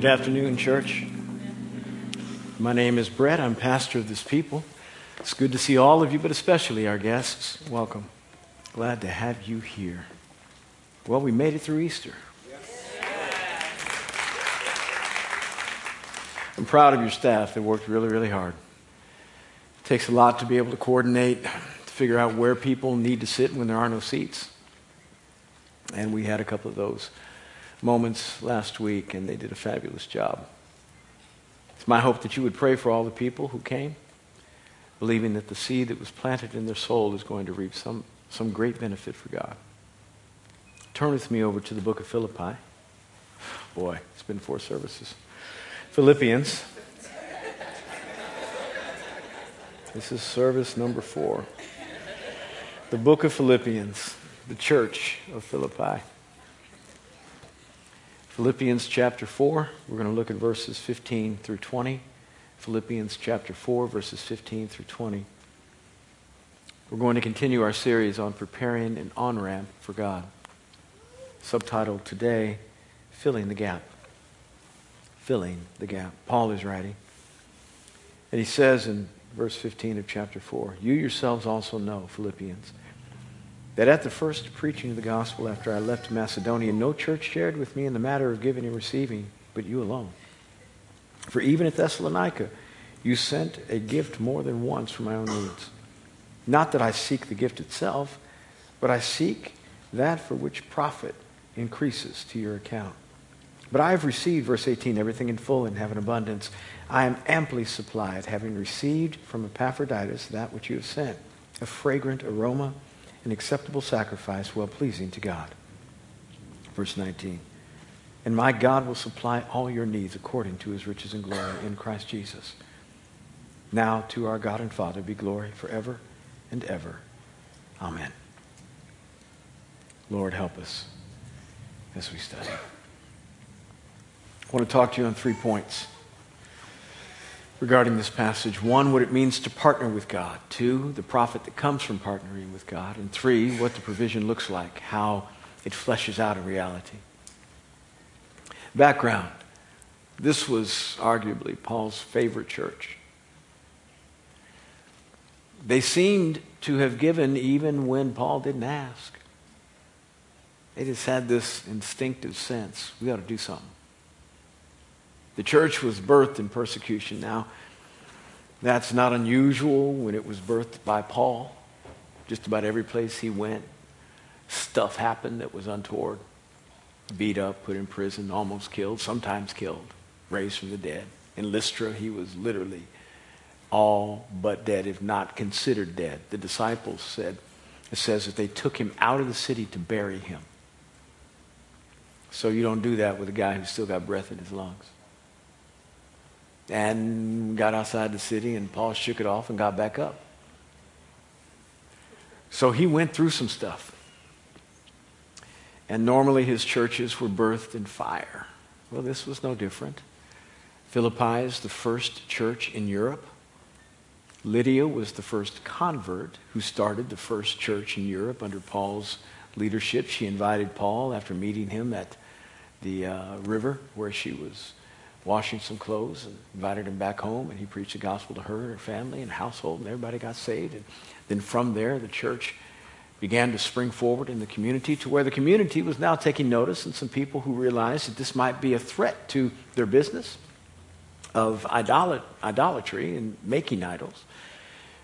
Good afternoon, church. My name is Brett. I'm pastor of this people. It's good to see all of you, but especially our guests. Welcome. Glad to have you here. Well, we made it through Easter. I'm proud of your staff. They worked really, really hard. It takes a lot to be able to coordinate, to figure out where people need to sit when there are no seats. And we had a couple of those moments last week, and they did a fabulous job. It's my hope that you would pray for all the people who came, believing that the seed that was planted in their soul is going to reap some, some great benefit for God. Turn with me over to the book of Philippi. Boy, it's been four services. Philippians. This is service number four. The book of Philippians, the church of Philippi. Philippians chapter 4, we're going to look at verses 15 through 20. Philippians chapter 4, verses 15 through 20. We're going to continue our series on preparing an on ramp for God. Subtitled today, Filling the Gap. Filling the Gap. Paul is writing. And he says in verse 15 of chapter 4 You yourselves also know, Philippians, that at the first preaching of the gospel after I left Macedonia, no church shared with me in the matter of giving and receiving, but you alone. For even at Thessalonica, you sent a gift more than once for my own needs. Not that I seek the gift itself, but I seek that for which profit increases to your account. But I have received, verse 18, everything in full and have an abundance. I am amply supplied, having received from Epaphroditus that which you have sent, a fragrant aroma an acceptable sacrifice, well pleasing to God. Verse 19. And my God will supply all your needs according to his riches and glory in Christ Jesus. Now to our God and Father be glory forever and ever. Amen. Lord, help us as we study. I want to talk to you on three points regarding this passage. One, what it means to partner with God. Two, the profit that comes from partnering with God. And three, what the provision looks like, how it fleshes out in reality. Background this was arguably Paul's favorite church. They seemed to have given even when Paul didn't ask. They just had this instinctive sense we got to do something. The church was birthed in persecution. Now, that's not unusual when it was birthed by Paul. Just about every place he went, stuff happened that was untoward. Beat up, put in prison, almost killed, sometimes killed, raised from the dead. In Lystra, he was literally all but dead, if not considered dead. The disciples said, it says that they took him out of the city to bury him. So you don't do that with a guy who's still got breath in his lungs and got outside the city, and Paul shook it off and got back up. So he went through some stuff. And normally his churches were birthed in fire. Well, this was no different. Philippi is the first church in Europe. Lydia was the first convert who started the first church in Europe under Paul's leadership. She invited Paul after meeting him at the uh, river where she was washing some clothes and invited him back home and he preached the gospel to her and her family and household and everybody got saved and then from there the church began to spring forward in the community to where the community was now taking notice and some people who realized that this might be a threat to their business of idolat- idolatry and making idols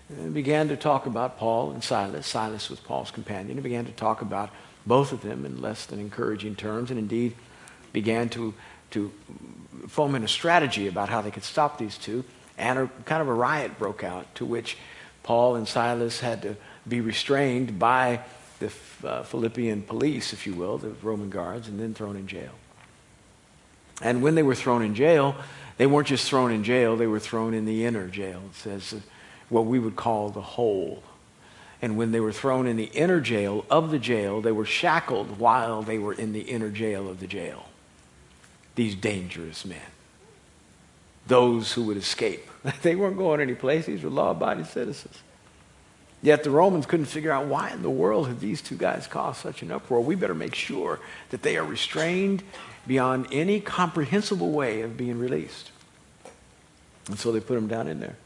and began to talk about Paul and Silas. Silas was Paul's companion and began to talk about both of them in less than encouraging terms and indeed began to to foment a strategy about how they could stop these two, and a, kind of a riot broke out to which Paul and Silas had to be restrained by the uh, Philippian police, if you will, the Roman guards, and then thrown in jail. And when they were thrown in jail, they weren't just thrown in jail, they were thrown in the inner jail. It says uh, what we would call the hole. And when they were thrown in the inner jail of the jail, they were shackled while they were in the inner jail of the jail these dangerous men. Those who would escape. They weren't going any place. These were law abiding citizens. Yet the Romans couldn't figure out why in the world had these two guys caused such an uproar. We better make sure that they are restrained beyond any comprehensible way of being released. And so they put them down in there.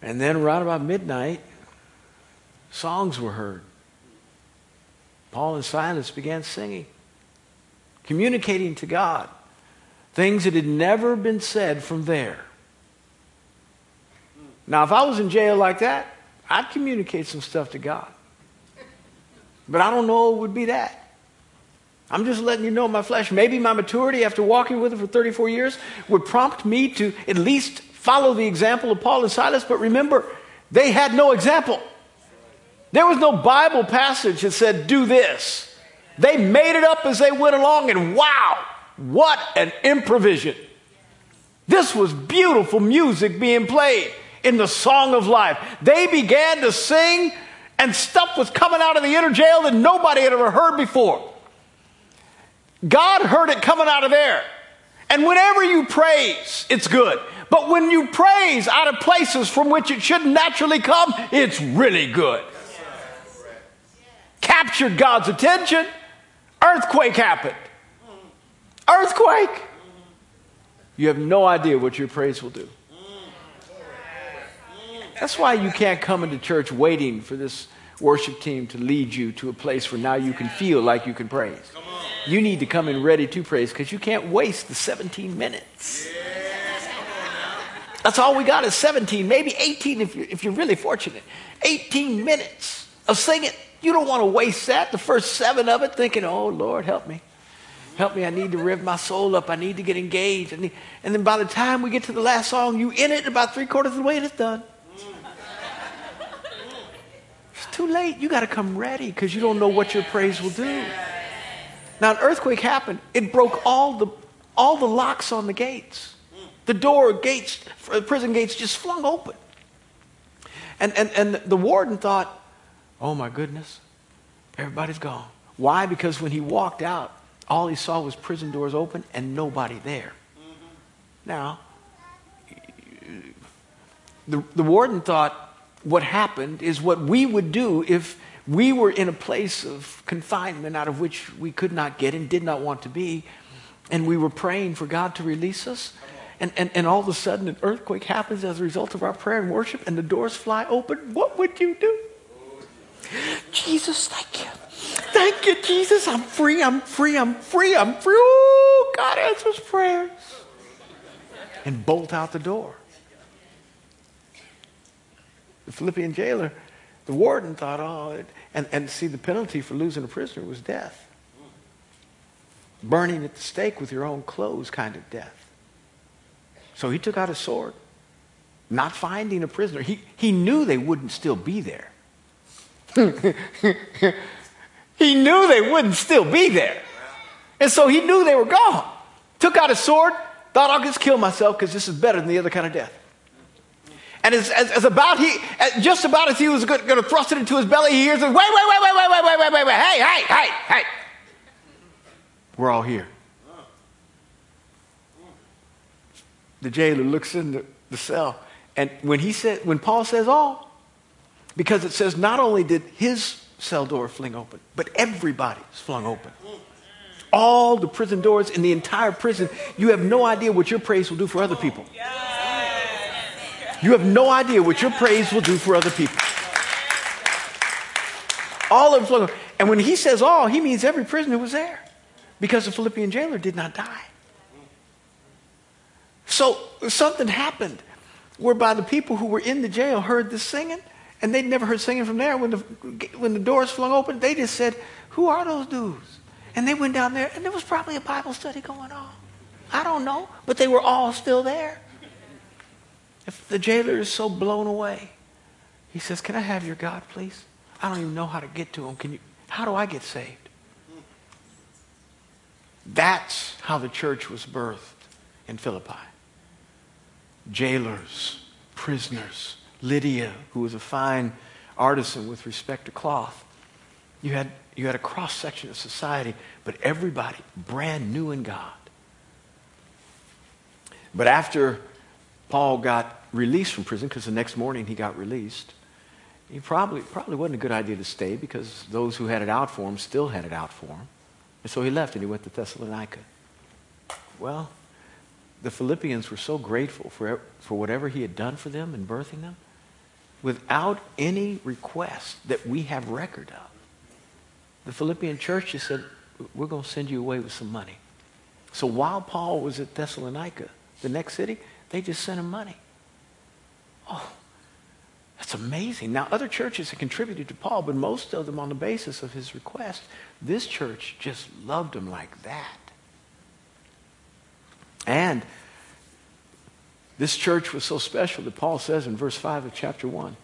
And then around about midnight, songs were heard. Paul and Silas began singing, communicating to God things that had never been said from there. Now, if I was in jail like that, I'd communicate some stuff to God. But I don't know it would be that. I'm just letting you know my flesh. Maybe my maturity after walking with him for 34 years would prompt me to at least follow the example of Paul and Silas. But remember, they had no example. There was no Bible passage that said, do this. They made it up as they went along, and wow, what an improvisation. This was beautiful music being played in the song of life. They began to sing, and stuff was coming out of the inner jail that nobody had ever heard before. God heard it coming out of there. And whenever you praise, it's good. But when you praise out of places from which it should naturally come, it's really good. Captured God's attention. Earthquake happened. Earthquake. You have no idea what your praise will do. That's why you can't come into church waiting for this worship team to lead you to a place where now you can feel like you can praise. You need to come in ready to praise because you can't waste the 17 minutes. That's all we got is 17, maybe 18 if you're, if you're really fortunate. 18 minutes of singing. You don't want to waste that, the first seven of it, thinking, oh, Lord, help me. Help me. I need to rev my soul up. I need to get engaged. And then by the time we get to the last song, you in it about three quarters of the way and it's done It's too late. You got to come ready because you don't know what your praise will do. Now, an earthquake happened. It broke all the, all the locks on the gates. The door gates, the prison gates just flung open. And, and, and the warden thought, oh my goodness, everybody's gone. Why? Because when he walked out, all he saw was prison doors open and nobody there. Now, the, the warden thought, what happened is what we would do if we were in a place of confinement out of which we could not get and did not want to be, and we were praying for God to release us. And, and, and all of a sudden, an earthquake happens as a result of our prayer and worship, and the doors fly open. What would you do? Jesus, thank you. Thank you, Jesus. I'm free, I'm free, I'm free, I'm free. God answers prayers. And bolt out the door the Philippian jailer, the warden thought, oh, and, and see, the penalty for losing a prisoner was death. Burning at the stake with your own clothes kind of death. So he took out a sword, not finding a prisoner. He, he knew they wouldn't still be there. He knew they wouldn't still be there. And so he knew they were gone. Took out a sword, thought I'll just kill myself because this is better than the other kind of death. And as, as, as about he, as just about as he was going to thrust it into his belly, he hears, wait, wait, wait, wait, wait, wait, wait, wait, wait, wait, hey, hey, hey, hey. We're all here. The jailer looks in the, the cell, and when he said, when Paul says all, because it says not only did his cell door fling open, but everybody's flung open. All the prison doors in the entire prison, you have no idea what your praise will do for other people. You have no idea what your praise will do for other people. All of them. Flung open. And when he says all, he means every prisoner was there because the Philippian jailer did not die. So something happened whereby the people who were in the jail heard this singing and they'd never heard singing from there. When the, when the doors flung open, they just said, Who are those dudes? And they went down there and there was probably a Bible study going on. I don't know, but they were all still there. If the jailer is so blown away, he says, Can I have your God, please? I don't even know how to get to him. Can you, how do I get saved? That's how the church was birthed in Philippi. Jailers, prisoners, Lydia, who was a fine artisan with respect to cloth. You had, you had a cross section of society, but everybody brand new in God. But after Paul got released from prison because the next morning he got released. he probably, probably wasn't a good idea to stay because those who had it out for him still had it out for him. And so he left and he went to Thessalonica. Well, the Philippians were so grateful for, for whatever he had done for them in birthing them without any request that we have record of. The Philippian church just said, we're going to send you away with some money. So while Paul was at Thessalonica, the next city, they just sent him money. Oh, that's amazing. Now, other churches have contributed to Paul, but most of them on the basis of his request. This church just loved him like that. And this church was so special that Paul says in verse 5 of chapter 1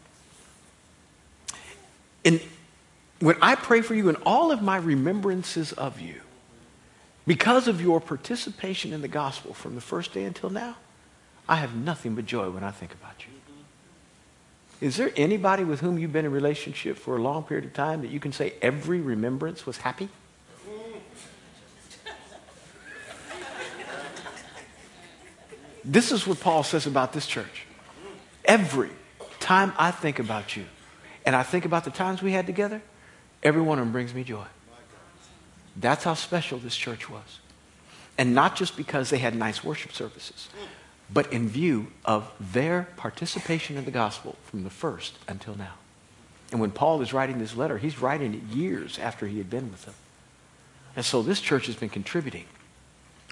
in, When I pray for you in all of my remembrances of you, because of your participation in the gospel from the first day until now, I have nothing but joy when I think about you. Is there anybody with whom you've been in relationship for a long period of time that you can say every remembrance was happy? This is what Paul says about this church. Every time I think about you, and I think about the times we had together, every one of them brings me joy. That's how special this church was. And not just because they had nice worship services, but in view of their participation in the gospel from the first until now. And when Paul is writing this letter, he's writing it years after he had been with them. And so this church has been contributing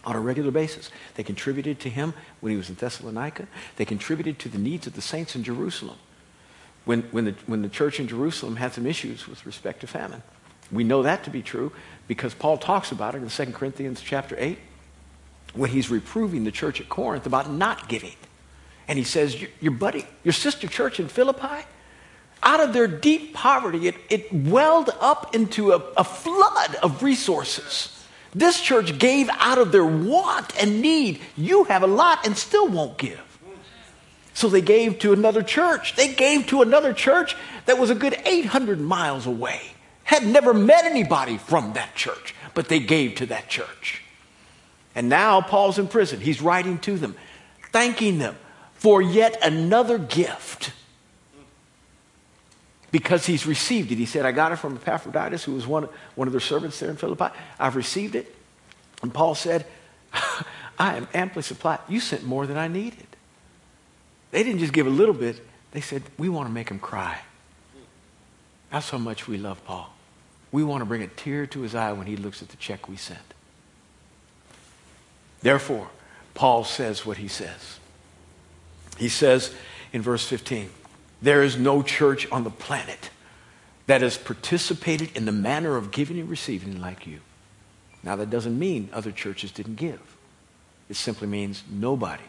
on a regular basis. They contributed to him when he was in Thessalonica. They contributed to the needs of the saints in Jerusalem when, when, the, when the church in Jerusalem had some issues with respect to famine. We know that to be true because Paul talks about it in 2 Corinthians chapter 8 when he's reproving the church at Corinth about not giving. And he says, Your, your buddy, your sister church in Philippi, out of their deep poverty, it, it welled up into a, a flood of resources. This church gave out of their want and need. You have a lot and still won't give. So they gave to another church. They gave to another church that was a good 800 miles away. Had never met anybody from that church, but they gave to that church. And now Paul's in prison. He's writing to them, thanking them for yet another gift because he's received it. He said, I got it from Epaphroditus, who was one, one of their servants there in Philippi. I've received it. And Paul said, I am amply supplied. You sent more than I needed. They didn't just give a little bit, they said, We want to make him cry. That's how much we love Paul. We want to bring a tear to his eye when he looks at the check we sent. Therefore, Paul says what he says. He says in verse 15, there is no church on the planet that has participated in the manner of giving and receiving like you. Now, that doesn't mean other churches didn't give. It simply means nobody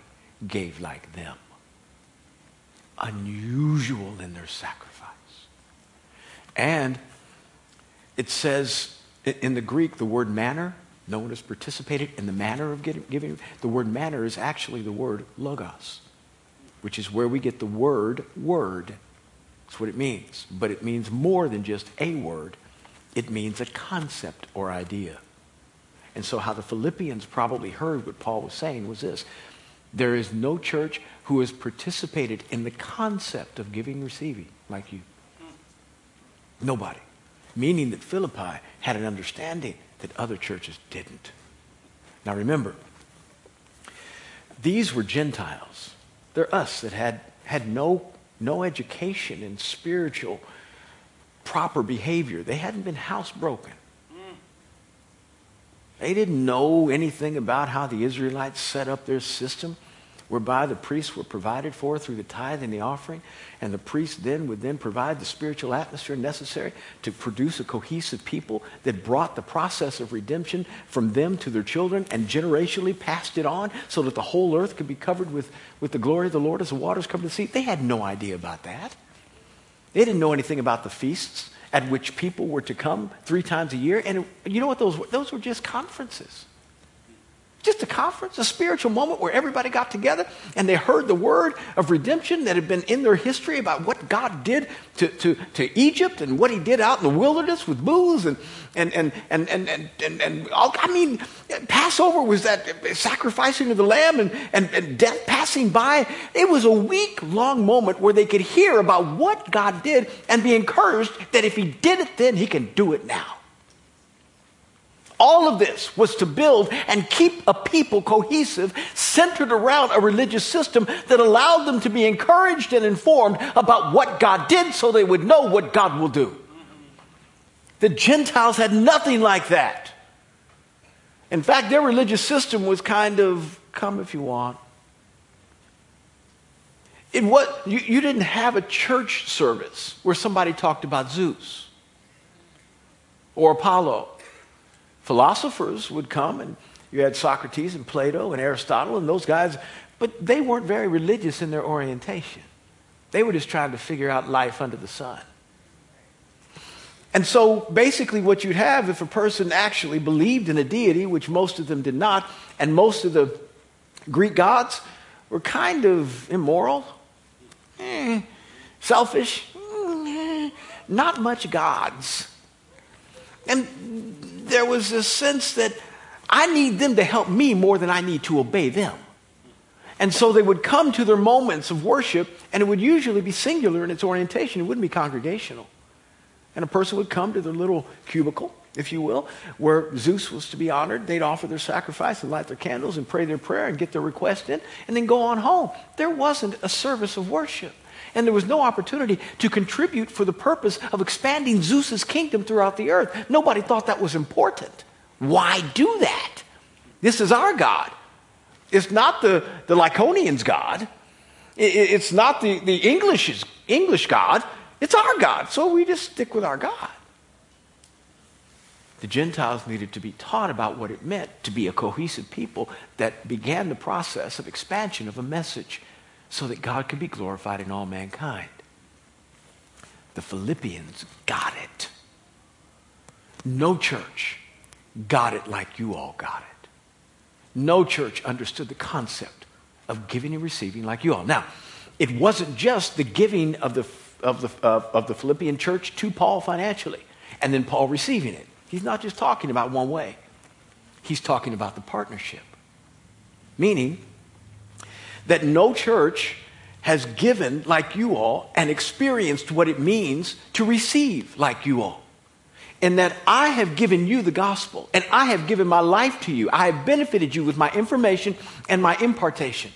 gave like them. Unusual in their sacrifice. And it says in the Greek, the word manner, no one has participated in the manner of giving. The word manner is actually the word logos which is where we get the word word. That's what it means. But it means more than just a word, it means a concept or idea. And so, how the Philippians probably heard what Paul was saying was this there is no church who has participated in the concept of giving, receiving like you. Nobody. Meaning that Philippi had an understanding that other churches didn't. Now remember, these were Gentiles. They're us that had, had no, no education in spiritual proper behavior. They hadn't been housebroken. They didn't know anything about how the Israelites set up their system whereby the priests were provided for through the tithe and the offering, and the priest then would then provide the spiritual atmosphere necessary to produce a cohesive people that brought the process of redemption from them to their children and generationally passed it on so that the whole earth could be covered with, with the glory of the Lord as the waters cover the sea. They had no idea about that. They didn't know anything about the feasts at which people were to come three times a year. And you know what those were? Those were just conferences. Just a conference, a spiritual moment where everybody got together and they heard the word of redemption that had been in their history about what God did to, to, to Egypt and what he did out in the wilderness with booths and, and, and, and, and, and, and, and all, I mean, Passover was that sacrificing of the lamb and, and, and death passing by. It was a week long moment where they could hear about what God did and be encouraged that if he did it then, he can do it now. All of this was to build and keep a people cohesive, centered around a religious system that allowed them to be encouraged and informed about what God did so they would know what God will do. The Gentiles had nothing like that. In fact, their religious system was kind of come if you want. It was, you, you didn't have a church service where somebody talked about Zeus or Apollo philosophers would come, and you had Socrates and Plato and Aristotle and those guys, but they weren't very religious in their orientation. They were just trying to figure out life under the sun. And so basically, what you'd have if a person actually believed in a deity, which most of them did not, and most of the Greek gods were kind of immoral, eh, selfish, eh, not much gods. And there was a sense that I need them to help me more than I need to obey them. And so they would come to their moments of worship, and it would usually be singular in its orientation. It wouldn't be congregational. And a person would come to their little cubicle, if you will, where Zeus was to be honored. They'd offer their sacrifice and light their candles and pray their prayer and get their request in, and then go on home. There wasn't a service of worship and there was no opportunity to contribute for the purpose of expanding Zeus's kingdom throughout the earth. Nobody thought that was important. Why do that? This is our God. It's not the, the Lycaonians' God. it's not the, the English's, English God. It's our God. So we just stick with our God. The Gentiles needed to be taught about what it meant to be a cohesive people that began the process of expansion of a message so that God could be glorified in all mankind. The Philippians got it. No church got it like you all got it. No church understood the concept of giving and receiving like you all. Now, it wasn't just the giving of the, of the, uh, of the Philippian church to Paul financially and then Paul receiving it. He's not just talking about one way, he's talking about the partnership. Meaning, that no church has given like you all and experienced what it means to receive like you all. And that I have given you the gospel and I have given my life to you. I have benefited you with my information and my impartation.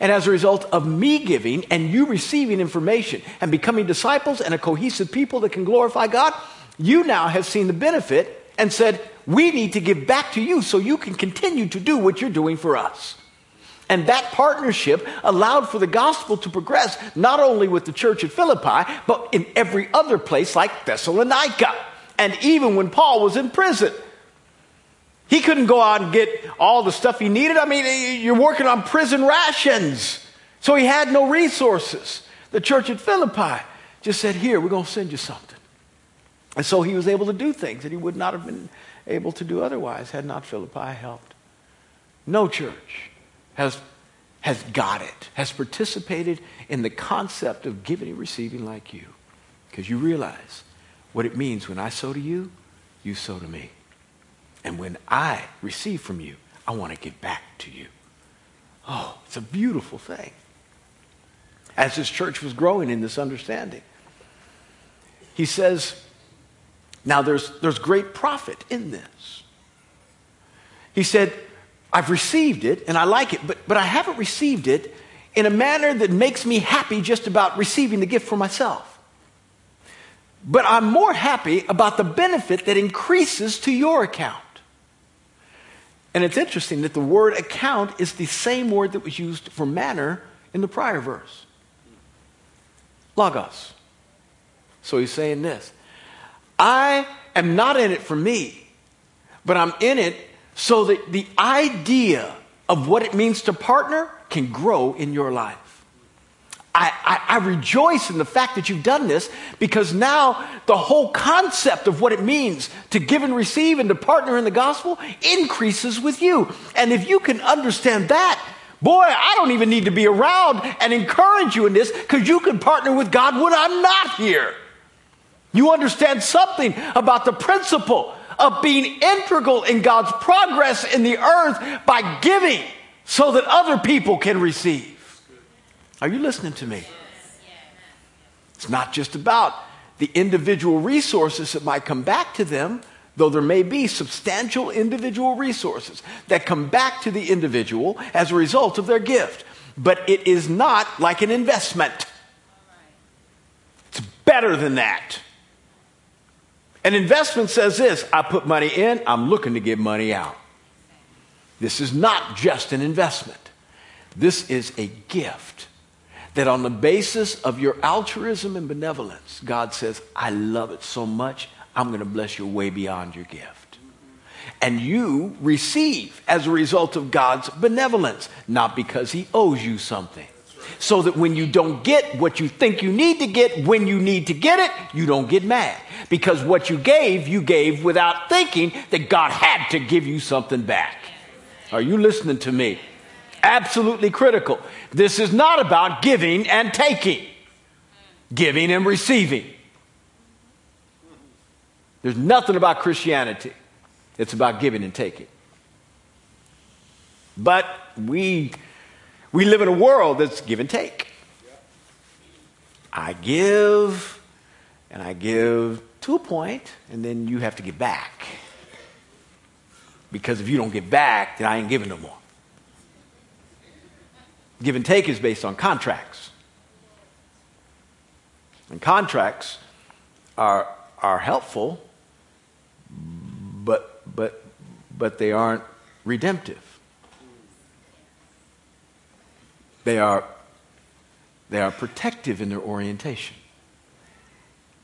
And as a result of me giving and you receiving information and becoming disciples and a cohesive people that can glorify God, you now have seen the benefit and said, We need to give back to you so you can continue to do what you're doing for us. And that partnership allowed for the gospel to progress not only with the church at Philippi, but in every other place like Thessalonica. And even when Paul was in prison, he couldn't go out and get all the stuff he needed. I mean, you're working on prison rations. So he had no resources. The church at Philippi just said, Here, we're going to send you something. And so he was able to do things that he would not have been able to do otherwise had not Philippi helped. No church has, has got it, has participated in the concept of giving and receiving like you. Because you realize what it means when I sow to you, you sow to me. And when I receive from you, I want to give back to you. Oh, it's a beautiful thing. As this church was growing in this understanding, he says, now there's, there's great profit in this. He said, I've received it and I like it, but, but I haven't received it in a manner that makes me happy just about receiving the gift for myself. But I'm more happy about the benefit that increases to your account. And it's interesting that the word account is the same word that was used for manner in the prior verse logos. So he's saying this I am not in it for me, but I'm in it so that the idea of what it means to partner can grow in your life. I, I, I, rejoice in the fact that you've done this because now the whole concept of what it means to give and receive and to partner in the gospel increases with you. And if you can understand that, boy, I don't even need to be around and encourage you in this because you can partner with God when I'm not here. You understand something about the principle of being integral in God's progress in the earth by giving so that other people can receive. Are you listening to me? It's not just about the individual resources that might come back to them, though there may be substantial individual resources that come back to the individual as a result of their gift. But it is not like an investment. It's better than that. An investment says this I put money in, I'm looking to get money out. This is not just an investment, this is a gift that on the basis of your altruism and benevolence, God says, I love it so much, I'm going to bless you way beyond your gift. And you receive as a result of God's benevolence, not because He owes you something. So that when you don't get what you think you need to get, when you need to get it, you don't get mad. Because what you gave, you gave without thinking that God had to give you something back. Are you listening to me? Absolutely critical. This is not about giving and taking, giving and receiving. There's nothing about Christianity. It's about giving and taking. But we, we live in a world that's give and take. I give, and I give to a point, and then you have to give back. Because if you don't give back, then I ain't giving no more. Give and take is based on contracts. And contracts are, are helpful, but, but, but they aren't redemptive. They are, they are protective in their orientation.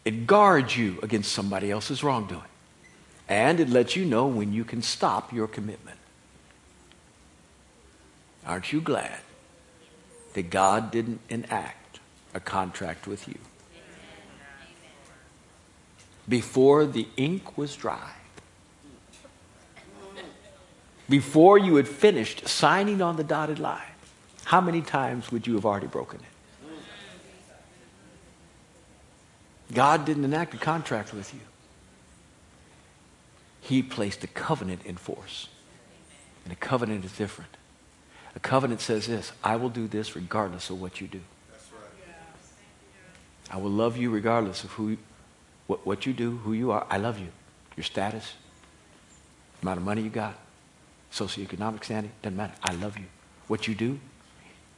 It guards you against somebody else's wrongdoing. And it lets you know when you can stop your commitment. Aren't you glad that God didn't enact a contract with you? Before the ink was dry, before you had finished signing on the dotted line, how many times would you have already broken it? God didn't enact a contract with you he placed a covenant in force. And a covenant is different. A covenant says this I will do this regardless of what you do. I will love you regardless of who, what, what you do, who you are. I love you. Your status, amount of money you got, socioeconomic standing, doesn't matter. I love you. What you do,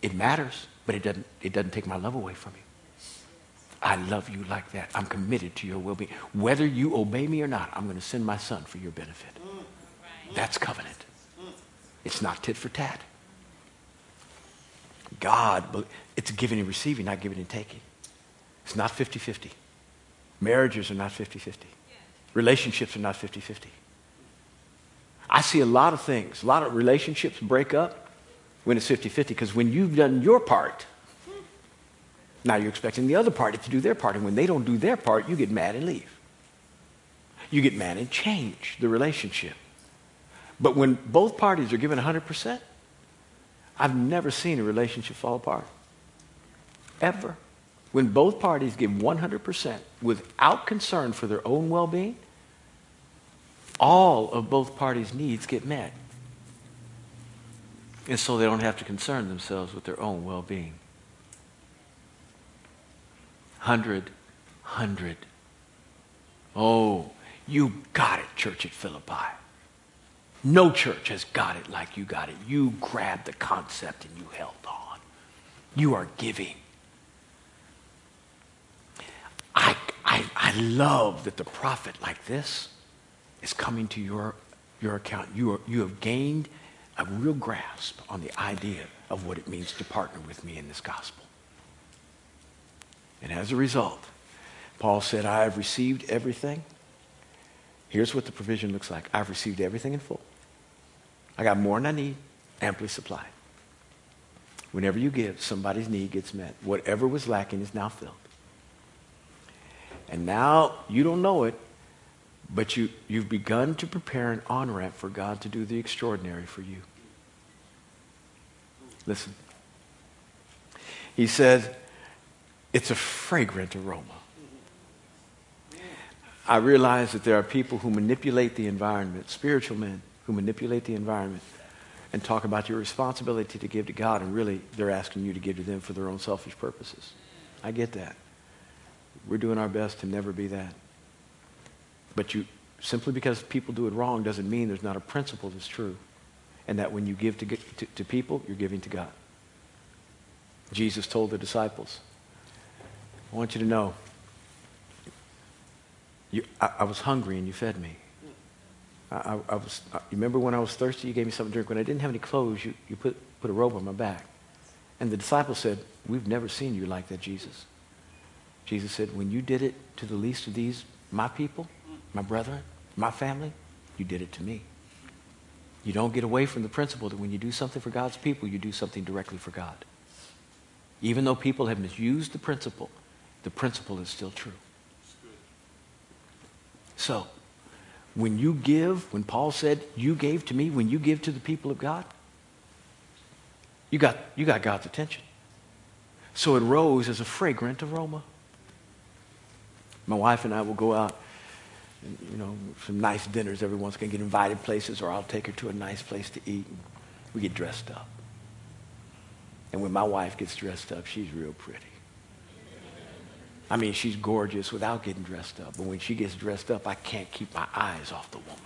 it matters, but it doesn't, it doesn't take my love away from you. I love you like that. I'm committed to your well being. Whether you obey me or not, I'm going to send my son for your benefit. That's covenant. It's not tit for tat. God, it's giving and receiving, not giving and taking. It's not 50 50. Marriages are not 50 50. Relationships are not 50 50. I see a lot of things, a lot of relationships break up when it's 50 50 because when you've done your part, now you're expecting the other party to do their part, and when they don't do their part, you get mad and leave. You get mad and change the relationship. But when both parties are given 100%, I've never seen a relationship fall apart. Ever. When both parties give 100% without concern for their own well being, all of both parties' needs get met. And so they don't have to concern themselves with their own well being hundred, hundred. Oh, you got it, church at Philippi. No church has got it like you got it. You grabbed the concept and you held on. You are giving. I, I, I love that the profit like this is coming to your, your account. You, are, you have gained a real grasp on the idea of what it means to partner with me in this gospel. And as a result, Paul said, I have received everything. Here's what the provision looks like I've received everything in full. I got more than I need, amply supplied. Whenever you give, somebody's need gets met. Whatever was lacking is now filled. And now you don't know it, but you, you've begun to prepare an on ramp for God to do the extraordinary for you. Listen. He says, it's a fragrant aroma. I realize that there are people who manipulate the environment, spiritual men who manipulate the environment and talk about your responsibility to give to God, and really they're asking you to give to them for their own selfish purposes. I get that. We're doing our best to never be that. But you, simply because people do it wrong doesn't mean there's not a principle that's true. And that when you give to, to, to people, you're giving to God. Jesus told the disciples, I want you to know, you, I, I was hungry and you fed me. I, I, was, I, remember when I was thirsty, you gave me something to drink. When I didn't have any clothes, you, you put, put a robe on my back. And the disciples said, We've never seen you like that, Jesus. Jesus said, When you did it to the least of these, my people, my brethren, my family, you did it to me. You don't get away from the principle that when you do something for God's people, you do something directly for God. Even though people have misused the principle, the principle is still true. So, when you give, when Paul said, You gave to me, when you give to the people of God, you got, you got God's attention. So it rose as a fragrant aroma. My wife and I will go out, and, you know, some nice dinners. Everyone's going to get invited places, or I'll take her to a nice place to eat. And We get dressed up. And when my wife gets dressed up, she's real pretty. I mean, she's gorgeous without getting dressed up. But when she gets dressed up, I can't keep my eyes off the woman.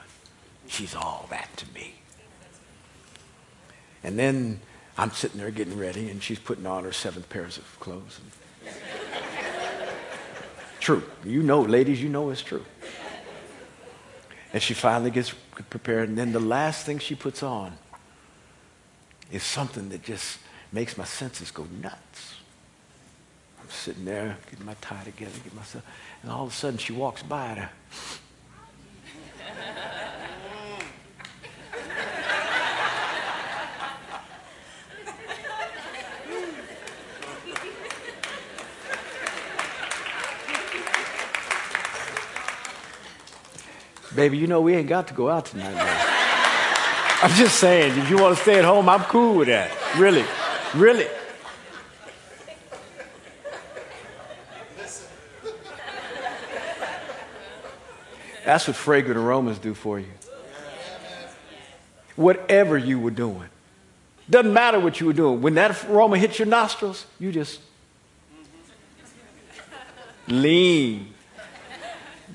She's all that to me. And then I'm sitting there getting ready, and she's putting on her seventh pairs of clothes. true. You know, ladies, you know it's true. And she finally gets prepared, and then the last thing she puts on is something that just makes my senses go nuts. I'm sitting there, getting my tie together, get myself, and all of a sudden she walks by and Baby, you know we ain't got to go out tonight. Man. I'm just saying, if you want to stay at home, I'm cool with that. Really. Really? That's what fragrant aromas do for you. Whatever you were doing. Doesn't matter what you were doing. When that aroma hits your nostrils, you just lean.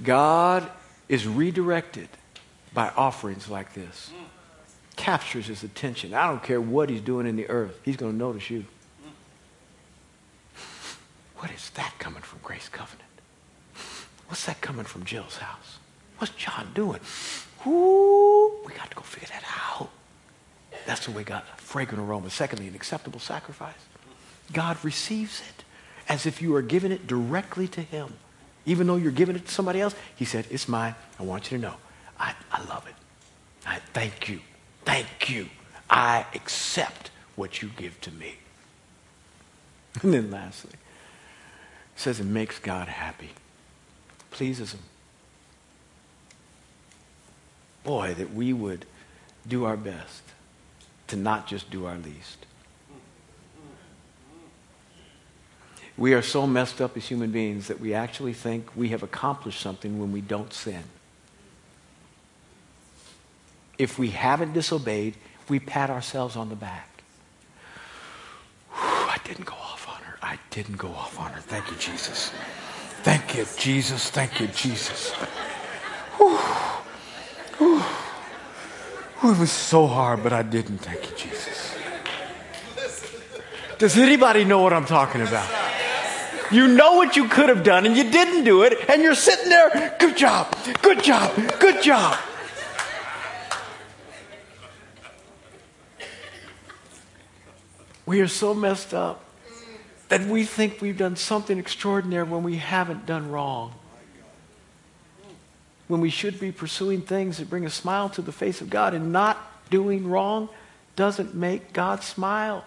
God is redirected by offerings like this captures his attention. I don't care what he's doing in the earth, he's going to notice you. What is that coming from Grace Covenant? What's that coming from Jill's house? What's John doing? Ooh, we got to go figure that out. That's the way God, fragrant aroma. Secondly, an acceptable sacrifice. God receives it as if you are giving it directly to him. Even though you're giving it to somebody else, he said, it's mine. I want you to know. I, I love it. I thank you. Thank you. I accept what you give to me. And then lastly, it says it makes God happy, pleases him. Boy, that we would do our best to not just do our least. We are so messed up as human beings that we actually think we have accomplished something when we don't sin if we haven't disobeyed, we pat ourselves on the back. Whew, I didn't go off on her. I didn't go off on her. Thank you, Jesus. Thank you, Jesus. Thank you, Jesus. Whew. Whew. It was so hard, but I didn't. Thank you, Jesus. Does anybody know what I'm talking about? You know what you could have done and you didn't do it, and you're sitting there. Good job, good job, good job. We are so messed up that we think we've done something extraordinary when we haven't done wrong. When we should be pursuing things that bring a smile to the face of God and not doing wrong doesn't make God smile.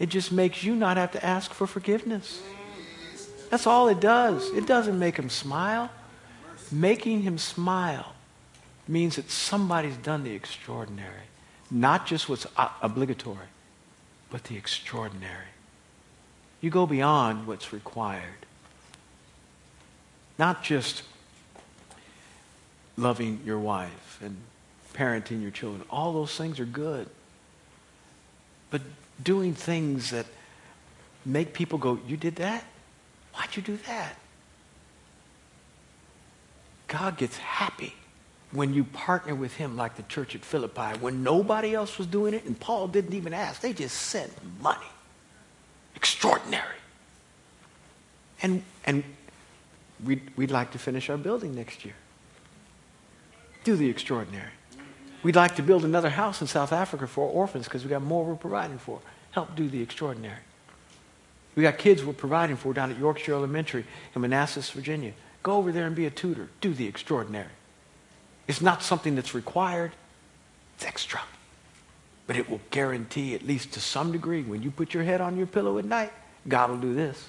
It just makes you not have to ask for forgiveness. That's all it does. It doesn't make him smile. Making him smile means that somebody's done the extraordinary, not just what's obligatory, but the extraordinary. You go beyond what's required. Not just loving your wife and parenting your children. All those things are good. But doing things that make people go, You did that? Why'd you do that? God gets happy when you partner with him like the church at Philippi, when nobody else was doing it and Paul didn't even ask. They just sent money. Extraordinary. And, and we'd, we'd like to finish our building next year. Do the extraordinary. We'd like to build another house in South Africa for orphans because we got more we're providing for. Help do the extraordinary. We got kids we're providing for down at Yorkshire Elementary in Manassas, Virginia. Go over there and be a tutor. Do the extraordinary. It's not something that's required, it's extra. But it will guarantee, at least to some degree, when you put your head on your pillow at night, God will do this.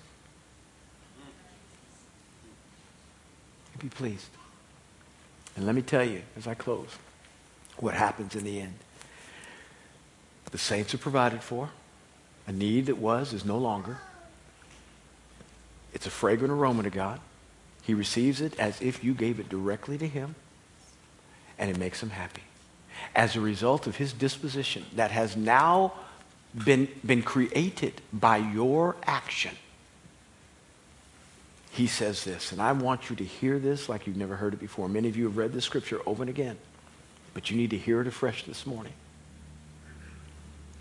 Be pleased. And let me tell you, as I close, what happens in the end. The saints are provided for. A need that was is no longer. It's a fragrant aroma to God. He receives it as if you gave it directly to him, and it makes him happy. As a result of his disposition that has now been, been created by your action, he says this, and I want you to hear this like you've never heard it before. Many of you have read this scripture over and again, but you need to hear it afresh this morning.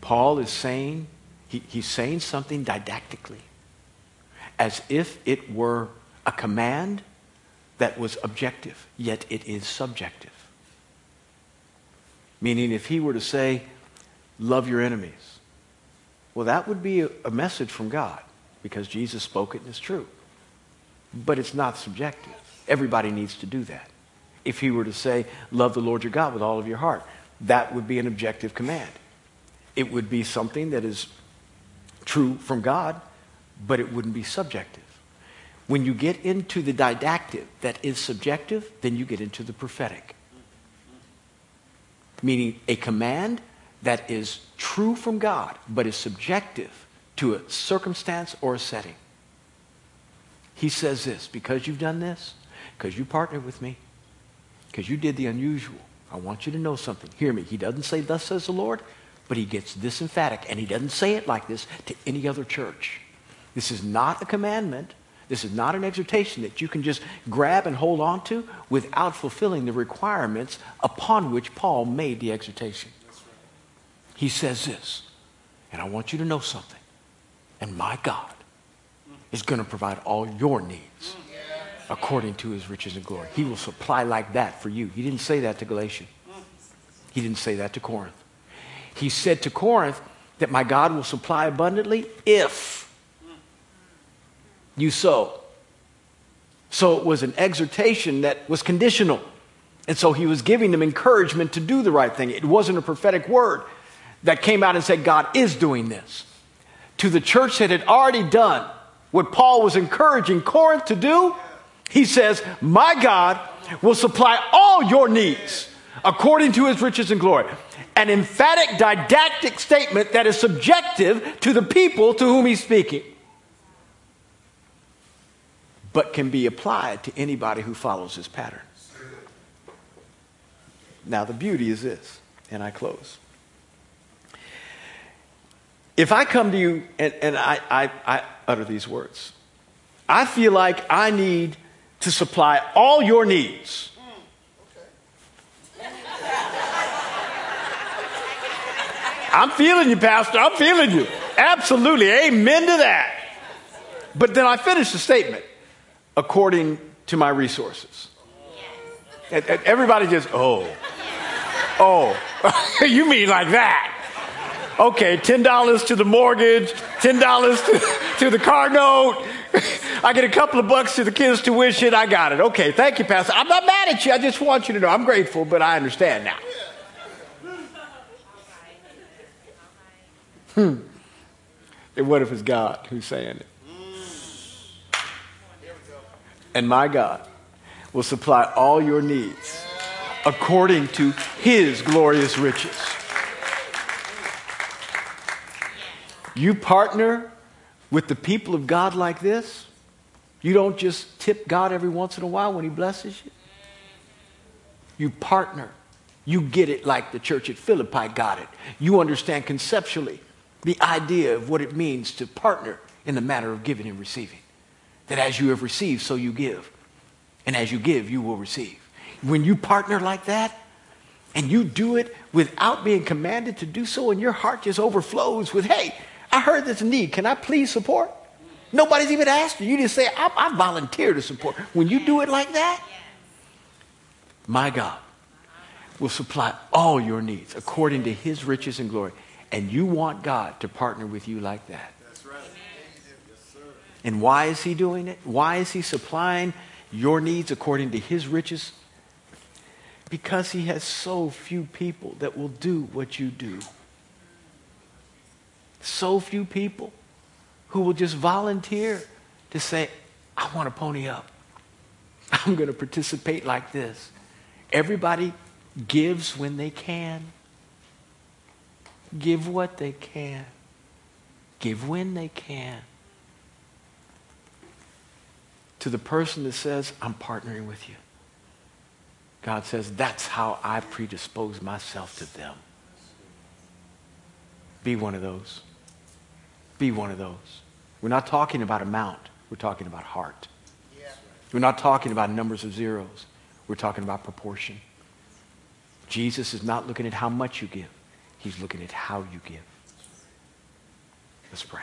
Paul is saying, he, he's saying something didactically, as if it were a command that was objective, yet it is subjective. Meaning, if he were to say, love your enemies, well, that would be a, a message from God because Jesus spoke it and it's true. But it's not subjective. Everybody needs to do that. If he were to say, love the Lord your God with all of your heart, that would be an objective command. It would be something that is true from God, but it wouldn't be subjective. When you get into the didactic that is subjective, then you get into the prophetic. Meaning a command that is true from God, but is subjective to a circumstance or a setting. He says this because you've done this, because you partnered with me, because you did the unusual. I want you to know something. Hear me. He doesn't say, Thus says the Lord, but he gets this emphatic, and he doesn't say it like this to any other church. This is not a commandment. This is not an exhortation that you can just grab and hold on to without fulfilling the requirements upon which Paul made the exhortation. He says this, and I want you to know something. And my God is going to provide all your needs according to his riches and glory. He will supply like that for you. He didn't say that to Galatia. He didn't say that to Corinth. He said to Corinth that my God will supply abundantly if you sow. So it was an exhortation that was conditional. And so he was giving them encouragement to do the right thing. It wasn't a prophetic word that came out and said, God is doing this. To the church that had already done what Paul was encouraging Corinth to do, he says, My God will supply all your needs according to his riches and glory. An emphatic, didactic statement that is subjective to the people to whom he's speaking, but can be applied to anybody who follows his pattern. Now, the beauty is this, and I close. If I come to you and, and I, I, I utter these words, I feel like I need to supply all your needs. I'm feeling you, Pastor. I'm feeling you. Absolutely. Amen to that. But then I finish the statement according to my resources. Everybody just, oh, oh, you mean like that? Okay, $10 to the mortgage, $10 to, to the car note. I get a couple of bucks to the kids' tuition. I got it. Okay, thank you, Pastor. I'm not mad at you. I just want you to know I'm grateful, but I understand now. Hmm. And what if it's God who's saying it? And my God will supply all your needs according to his glorious riches. You partner with the people of God like this, you don't just tip God every once in a while when he blesses you. You partner. You get it like the church at Philippi got it. You understand conceptually the idea of what it means to partner in the matter of giving and receiving. That as you have received, so you give. And as you give, you will receive. When you partner like that, and you do it without being commanded to do so, and your heart just overflows with, hey, I heard this need. Can I please support? Nobody's even asked you. You just say, I, I volunteer to support. When you do it like that, my God will supply all your needs according to his riches and glory. And you want God to partner with you like that. That's right. And why is he doing it? Why is he supplying your needs according to his riches? Because he has so few people that will do what you do. So few people who will just volunteer to say, I want to pony up. I'm going to participate like this. Everybody gives when they can. Give what they can. Give when they can. To the person that says, I'm partnering with you. God says, that's how I predispose myself to them. Be one of those. Be one of those. We're not talking about amount. We're talking about heart. Yeah. We're not talking about numbers of zeros. We're talking about proportion. Jesus is not looking at how much you give. He's looking at how you give. Let's pray.